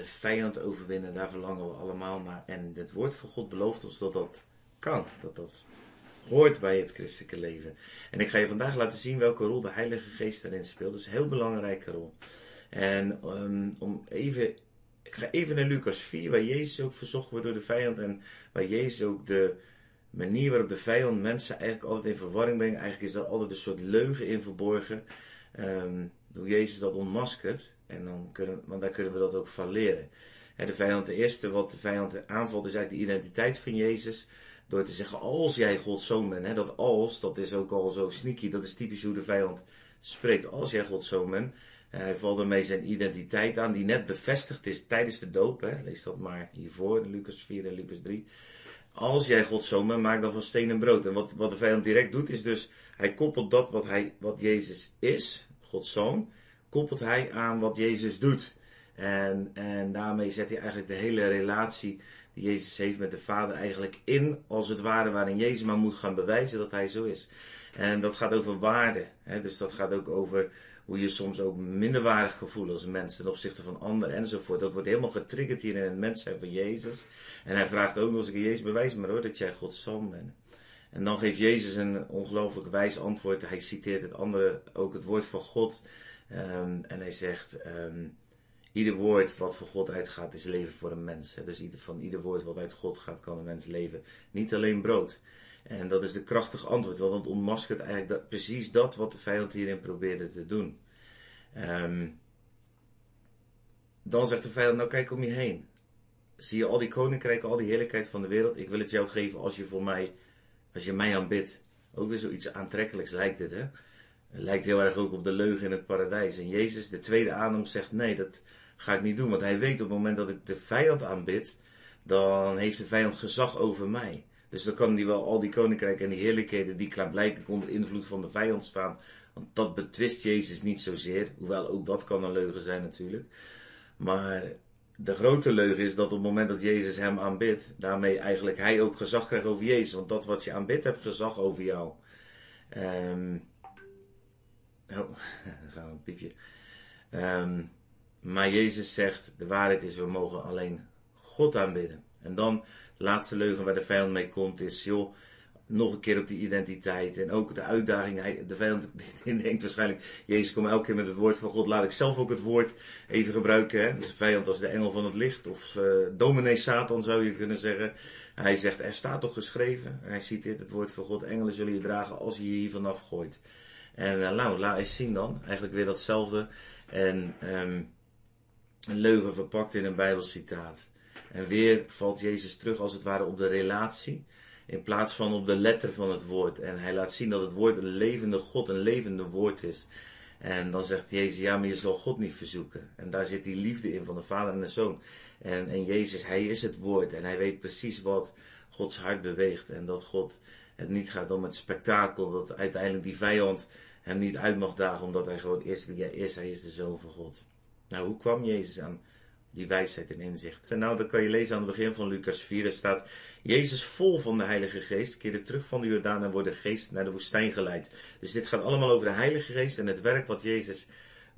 de vijand overwinnen, daar verlangen we allemaal naar. En het woord van God belooft ons dat dat kan. Dat dat hoort bij het christelijke leven. En ik ga je vandaag laten zien welke rol de Heilige Geest daarin speelt. Dat is een heel belangrijke rol. En um, om even, ik ga even naar Lucas 4, waar Jezus ook verzocht wordt door de vijand. En waar Jezus ook de manier waarop de vijand mensen eigenlijk altijd in verwarring brengt. Eigenlijk is daar altijd een soort leugen in verborgen. Um, hoe Jezus dat ontmaskert. En dan kunnen, want daar kunnen we dat ook van leren. de vijand, de eerste wat de vijand aanvalt, is eigenlijk de identiteit van Jezus. Door te zeggen, als jij Gods zoon bent. Hè, dat als, dat is ook al zo sneaky. Dat is typisch hoe de vijand spreekt. Als jij Gods zoon bent. Hij valt ermee zijn identiteit aan, die net bevestigd is tijdens de doop. Lees dat maar hiervoor, in Lucas 4 en Lucas 3. Als jij Gods zoon bent, maak dan van steen en brood. En wat, wat de vijand direct doet, is dus, hij koppelt dat wat, hij, wat Jezus is, Gods zoon, koppelt hij aan wat Jezus doet. En, en daarmee zet hij eigenlijk de hele relatie die Jezus heeft met de Vader eigenlijk in, als het ware, waarin Jezus maar moet gaan bewijzen dat hij zo is. En dat gaat over waarde. Hè? Dus dat gaat ook over hoe je soms ook minderwaardig gevoel als mens ten opzichte van anderen enzovoort. Dat wordt helemaal getriggerd hier in het mens zijn van Jezus. En hij vraagt ook nog eens een Jezus, bewijs maar hoor dat jij Gods zoon bent. En dan geeft Jezus een ongelooflijk wijs antwoord. Hij citeert het andere, ook het woord van God. Um, en hij zegt, um, ieder woord wat van God uitgaat is leven voor een mens. Dus van ieder woord wat uit God gaat kan een mens leven. Niet alleen brood. En dat is de krachtige antwoord, want het ontmaskert eigenlijk dat, precies dat wat de vijand hierin probeerde te doen. Um, dan zegt de vijand, nou kijk om je heen. Zie je al die koninkrijken, al die heerlijkheid van de wereld. Ik wil het jou geven als je voor mij, als je mij aanbidt. Ook weer zoiets aantrekkelijks lijkt het, hè. Het lijkt heel erg ook op de leugen in het paradijs. En Jezus, de tweede adem, zegt nee, dat ga ik niet doen. Want hij weet op het moment dat ik de vijand aanbid, dan heeft de vijand gezag over mij. Dus dan kan hij wel al die koninkrijken en die heerlijkheden die klaarblijkelijk onder invloed van de vijand staan. Want dat betwist Jezus niet zozeer. Hoewel ook dat kan een leugen zijn natuurlijk. Maar de grote leugen is dat op het moment dat Jezus hem aanbidt, daarmee eigenlijk hij ook gezag krijgt over Jezus. Want dat wat je aanbidt hebt gezag over jou. Um, oh, gaan we een piepje. Um, maar Jezus zegt, de waarheid is, we mogen alleen God aanbidden. En dan de laatste leugen waar de vijand mee komt is, joh, nog een keer op die identiteit en ook de uitdaging. De vijand denkt waarschijnlijk, Jezus komt elke keer met het woord van God. Laat ik zelf ook het woord even gebruiken. Hè? Dus de vijand als de engel van het licht of uh, dominee Satan zou je kunnen zeggen. Hij zegt, er staat toch geschreven. Hij citeert het woord van God. Engelen zullen je dragen als je je hier vanaf gooit. En nou, laat eens zien dan. Eigenlijk weer datzelfde. En um, een leugen verpakt in een bijbelcitaat. En weer valt Jezus terug als het ware op de relatie. In plaats van op de letter van het woord. En hij laat zien dat het woord een levende God, een levende woord is. En dan zegt Jezus, ja, maar je zal God niet verzoeken. En daar zit die liefde in van de vader en de zoon. En, en Jezus, hij is het woord. En hij weet precies wat Gods hart beweegt. En dat God het niet gaat om het spektakel. Dat uiteindelijk die vijand hem niet uit mag dagen. Omdat hij gewoon eerst wie hij is. Hij is de zoon van God. Nou, hoe kwam Jezus aan die wijsheid en inzicht? En nou, dat kan je lezen aan het begin van Lucas 4. Er staat, Jezus vol van de Heilige Geest keerde terug van de Jordaan en wordt de geest naar de woestijn geleid. Dus dit gaat allemaal over de Heilige Geest en het werk wat Jezus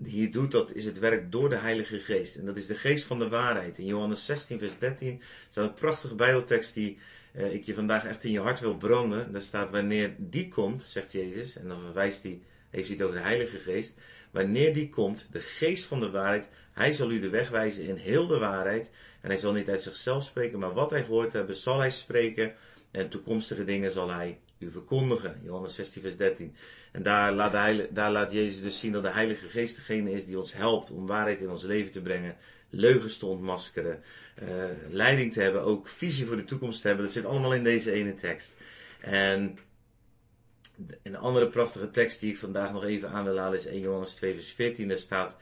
hier doet, dat is het werk door de Heilige Geest. En dat is de geest van de waarheid. In Johannes 16, vers 13 staat een prachtige bijbeltekst die eh, ik je vandaag echt in je hart wil branden. Daar staat, wanneer die komt, zegt Jezus, en dan verwijst hij, hij het over de Heilige Geest. Wanneer die komt, de geest van de waarheid, hij zal u de weg wijzen in heel de waarheid. En hij zal niet uit zichzelf spreken, maar wat hij gehoord hebben, zal hij spreken. En toekomstige dingen zal hij u verkondigen. Johannes 16, vers 13. En daar laat, daar laat Jezus dus zien dat de Heilige Geest degene is die ons helpt om waarheid in ons leven te brengen. Leugens te ontmaskeren. Uh, leiding te hebben. Ook visie voor de toekomst te hebben. Dat zit allemaal in deze ene tekst. En andere prachtige tekst die ik vandaag nog even aan wil halen is 1 Johannes 2 vers 14. Daar staat,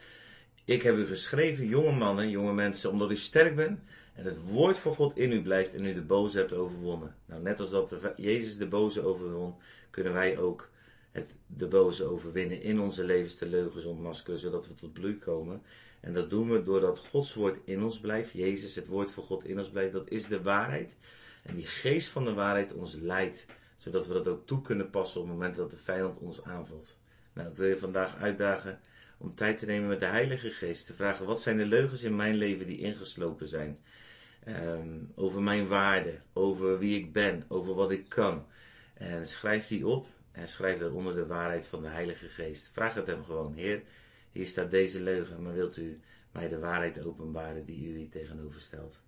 ik heb u geschreven, jonge mannen, jonge mensen, omdat u sterk bent en het woord van God in u blijft en u de boze hebt overwonnen. Nou, net als dat Jezus de boze overwon, kunnen wij ook het, de boze overwinnen in onze levens, de leugens ontmaskeren, zodat we tot bloei komen. En dat doen we doordat Gods woord in ons blijft. Jezus, het woord van God in ons blijft, dat is de waarheid. En die geest van de waarheid ons leidt zodat we dat ook toe kunnen passen op het moment dat de vijand ons aanvalt. Nou, ik wil je vandaag uitdagen om tijd te nemen met de Heilige Geest. Te vragen, wat zijn de leugens in mijn leven die ingeslopen zijn? Ehm, over mijn waarde, over wie ik ben, over wat ik kan. En schrijf die op en schrijf daaronder de waarheid van de Heilige Geest. Vraag het hem gewoon, Heer, hier staat deze leugen, maar wilt u mij de waarheid openbaren die u hier tegenover stelt?